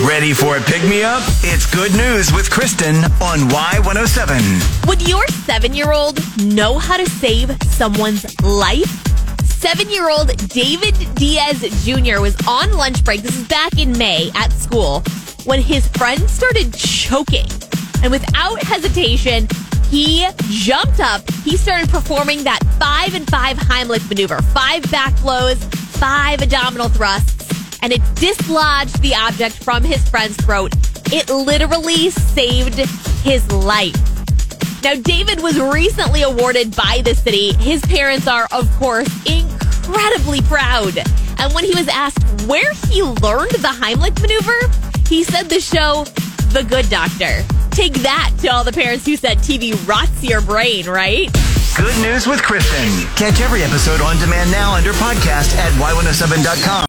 Ready for a pick me up? It's good news with Kristen on Y107. Would your seven year old know how to save someone's life? Seven year old David Diaz Jr. was on lunch break. This is back in May at school when his friend started choking. And without hesitation, he jumped up. He started performing that five and five Heimlich maneuver, five back blows, five abdominal thrusts, and it dislodged the object from his friend's throat. It literally saved his life. Now, David was recently awarded by the city. His parents are, of course, incredibly proud. And when he was asked where he learned the Heimlich maneuver, he said the show The Good Doctor. Take that to all the parents who said TV rots your brain, right? Good news with Kristen. Catch every episode on demand now under podcast at Y107.com.